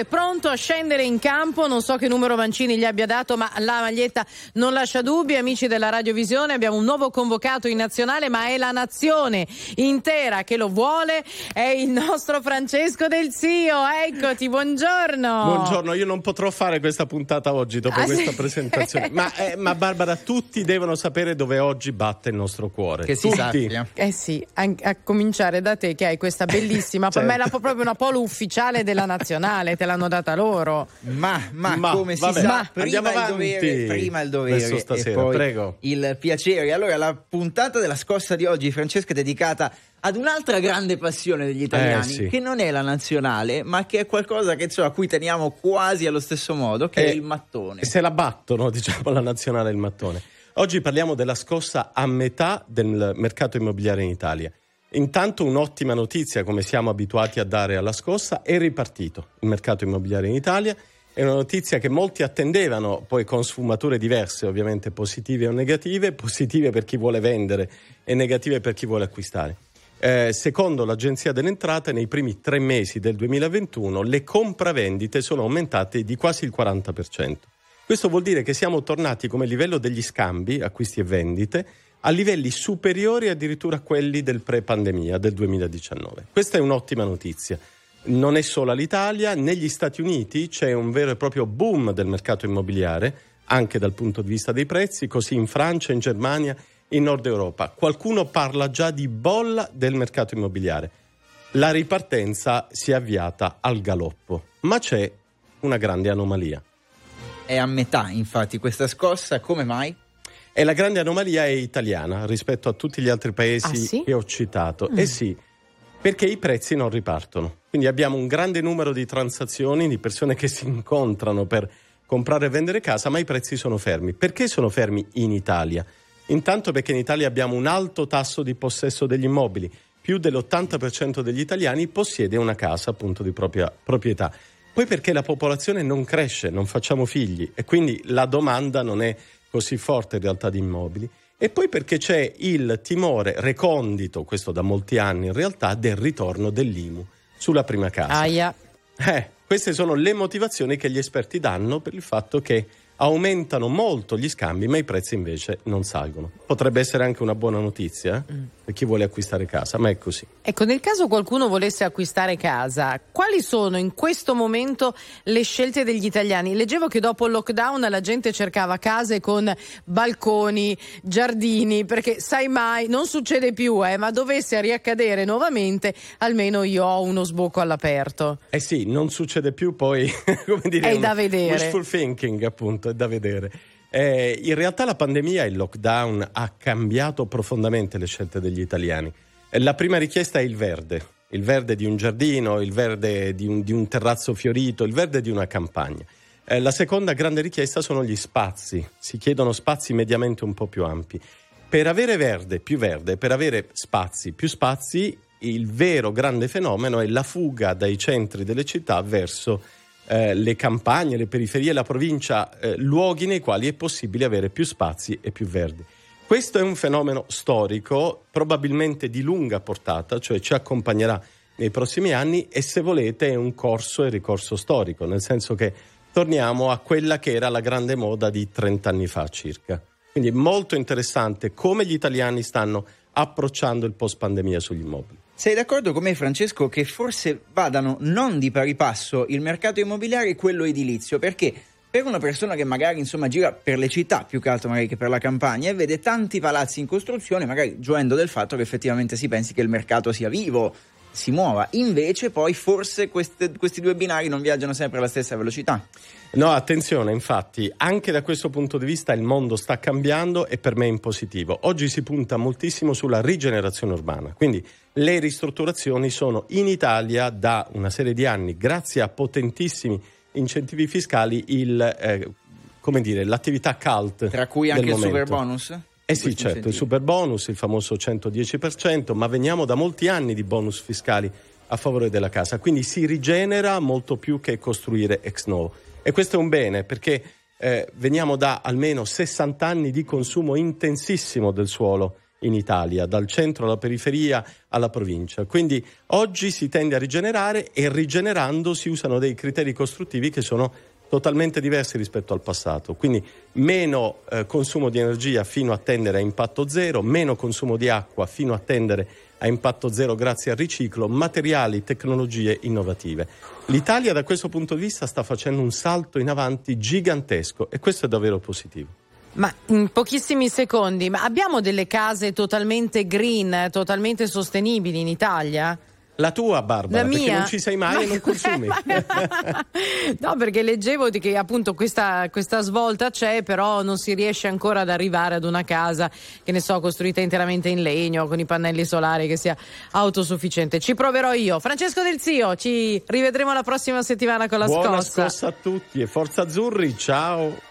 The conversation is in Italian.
è pronto a scendere in campo. Non so che numero Mancini gli abbia dato, ma la maglietta non lascia dubbi. Amici della Radiovisione, abbiamo un nuovo convocato in nazionale, ma è la nazione intera che lo vuole. È il nostro Francesco Del Zio. Eccoti, buongiorno. Buongiorno, io non potrò fare questa puntata oggi dopo ah, questa sì? presentazione. ma, eh, ma, Barbara, tutti devono sapere dove oggi batte il nostro cuore. Che tutti. si sappia. Eh sì, a, a, cominciare da te che hai questa bellissima, certo. per me è proprio una polo ufficiale della nazionale, te l'hanno data loro. Ma, ma, ma come vabbè, si sa, prima il, dovere, prima il dovere stasera, e poi prego. il piacere. Allora, la puntata della scossa di oggi, Francesca, è dedicata ad un'altra grande passione degli italiani, eh, sì. che non è la nazionale, ma che è qualcosa che, cioè, a cui teniamo quasi allo stesso modo, che eh, è il mattone. Se la battono, diciamo, la nazionale e il mattone. Oggi parliamo della scossa a metà del mercato immobiliare in Italia. Intanto un'ottima notizia, come siamo abituati a dare alla scossa, è ripartito il mercato immobiliare in Italia. È una notizia che molti attendevano, poi con sfumature diverse, ovviamente positive o negative, positive per chi vuole vendere e negative per chi vuole acquistare. Eh, secondo l'Agenzia delle Entrate, nei primi tre mesi del 2021 le compravendite sono aumentate di quasi il 40%. Questo vuol dire che siamo tornati come livello degli scambi, acquisti e vendite, a livelli superiori addirittura a quelli del pre-pandemia del 2019. Questa è un'ottima notizia. Non è solo l'Italia, negli Stati Uniti c'è un vero e proprio boom del mercato immobiliare, anche dal punto di vista dei prezzi, così in Francia, in Germania, in Nord Europa. Qualcuno parla già di bolla del mercato immobiliare. La ripartenza si è avviata al galoppo, ma c'è una grande anomalia. È a metà, infatti, questa scossa, come mai? E la grande anomalia è italiana rispetto a tutti gli altri paesi ah, sì? che ho citato. Mm. Eh sì, perché i prezzi non ripartono. Quindi abbiamo un grande numero di transazioni, di persone che si incontrano per comprare e vendere casa, ma i prezzi sono fermi. Perché sono fermi in Italia? Intanto perché in Italia abbiamo un alto tasso di possesso degli immobili. Più dell'80% degli italiani possiede una casa appunto di propria proprietà. Poi perché la popolazione non cresce, non facciamo figli e quindi la domanda non è così forte in realtà di immobili. E poi perché c'è il timore recondito, questo da molti anni in realtà, del ritorno dell'IMU sulla prima casa. Aia. Eh, queste sono le motivazioni che gli esperti danno per il fatto che aumentano molto gli scambi, ma i prezzi invece non salgono. Potrebbe essere anche una buona notizia eh? mm. per chi vuole acquistare casa, ma è così. Ecco, nel caso qualcuno volesse acquistare casa, quali sono in questo momento le scelte degli italiani? Leggevo che dopo il lockdown la gente cercava case con balconi, giardini, perché sai mai, non succede più, eh, ma dovesse riaccadere nuovamente, almeno io ho uno sbocco all'aperto. Eh sì, non succede più, poi, come dire, è da vedere. Wishful thinking, appunto è da vedere. Eh, in realtà la pandemia e il lockdown ha cambiato profondamente le scelte degli italiani. Eh, la prima richiesta è il verde, il verde di un giardino, il verde di un, di un terrazzo fiorito, il verde di una campagna. Eh, la seconda grande richiesta sono gli spazi, si chiedono spazi mediamente un po' più ampi. Per avere verde, più verde, per avere spazi, più spazi, il vero grande fenomeno è la fuga dai centri delle città verso eh, le campagne, le periferie, la provincia, eh, luoghi nei quali è possibile avere più spazi e più verdi. Questo è un fenomeno storico, probabilmente di lunga portata, cioè ci accompagnerà nei prossimi anni e se volete è un corso e ricorso storico, nel senso che torniamo a quella che era la grande moda di 30 anni fa circa. Quindi è molto interessante come gli italiani stanno approcciando il post pandemia sugli immobili. Sei d'accordo con me, Francesco, che forse vadano non di pari passo il mercato immobiliare e quello edilizio? Perché per una persona che magari insomma gira per le città più che altro magari che per la campagna e vede tanti palazzi in costruzione, magari gioendo del fatto che effettivamente si pensi che il mercato sia vivo, si muova. Invece poi forse queste, questi due binari non viaggiano sempre alla stessa velocità. No, attenzione, infatti, anche da questo punto di vista il mondo sta cambiando e per me è in positivo. Oggi si punta moltissimo sulla rigenerazione urbana, quindi le ristrutturazioni sono in Italia da una serie di anni, grazie a potentissimi incentivi fiscali, il, eh, come dire, l'attività cult. Tra cui anche il super bonus? Eh sì, certo, incentivi. il super bonus, il famoso 110%, ma veniamo da molti anni di bonus fiscali a favore della casa, quindi si rigenera molto più che costruire ex novo. E questo è un bene perché eh, veniamo da almeno 60 anni di consumo intensissimo del suolo in Italia, dal centro alla periferia alla provincia. Quindi oggi si tende a rigenerare e rigenerando si usano dei criteri costruttivi che sono totalmente diversi rispetto al passato. Quindi meno eh, consumo di energia fino a tendere a impatto zero, meno consumo di acqua fino a tendere a impatto zero grazie al riciclo, materiali, tecnologie innovative. L'Italia da questo punto di vista sta facendo un salto in avanti gigantesco e questo è davvero positivo. Ma in pochissimi secondi, ma abbiamo delle case totalmente green, totalmente sostenibili in Italia? La tua Barbara, la perché non ci sei mai ma... e non consumi. no, perché leggevo che appunto questa, questa, svolta c'è, però non si riesce ancora ad arrivare ad una casa, che ne so, costruita interamente in legno, con i pannelli solari, che sia autosufficiente. Ci proverò io. Francesco Del Zio, ci rivedremo la prossima settimana con la Buona scossa. scossa a tutti e Forza Azzurri, ciao!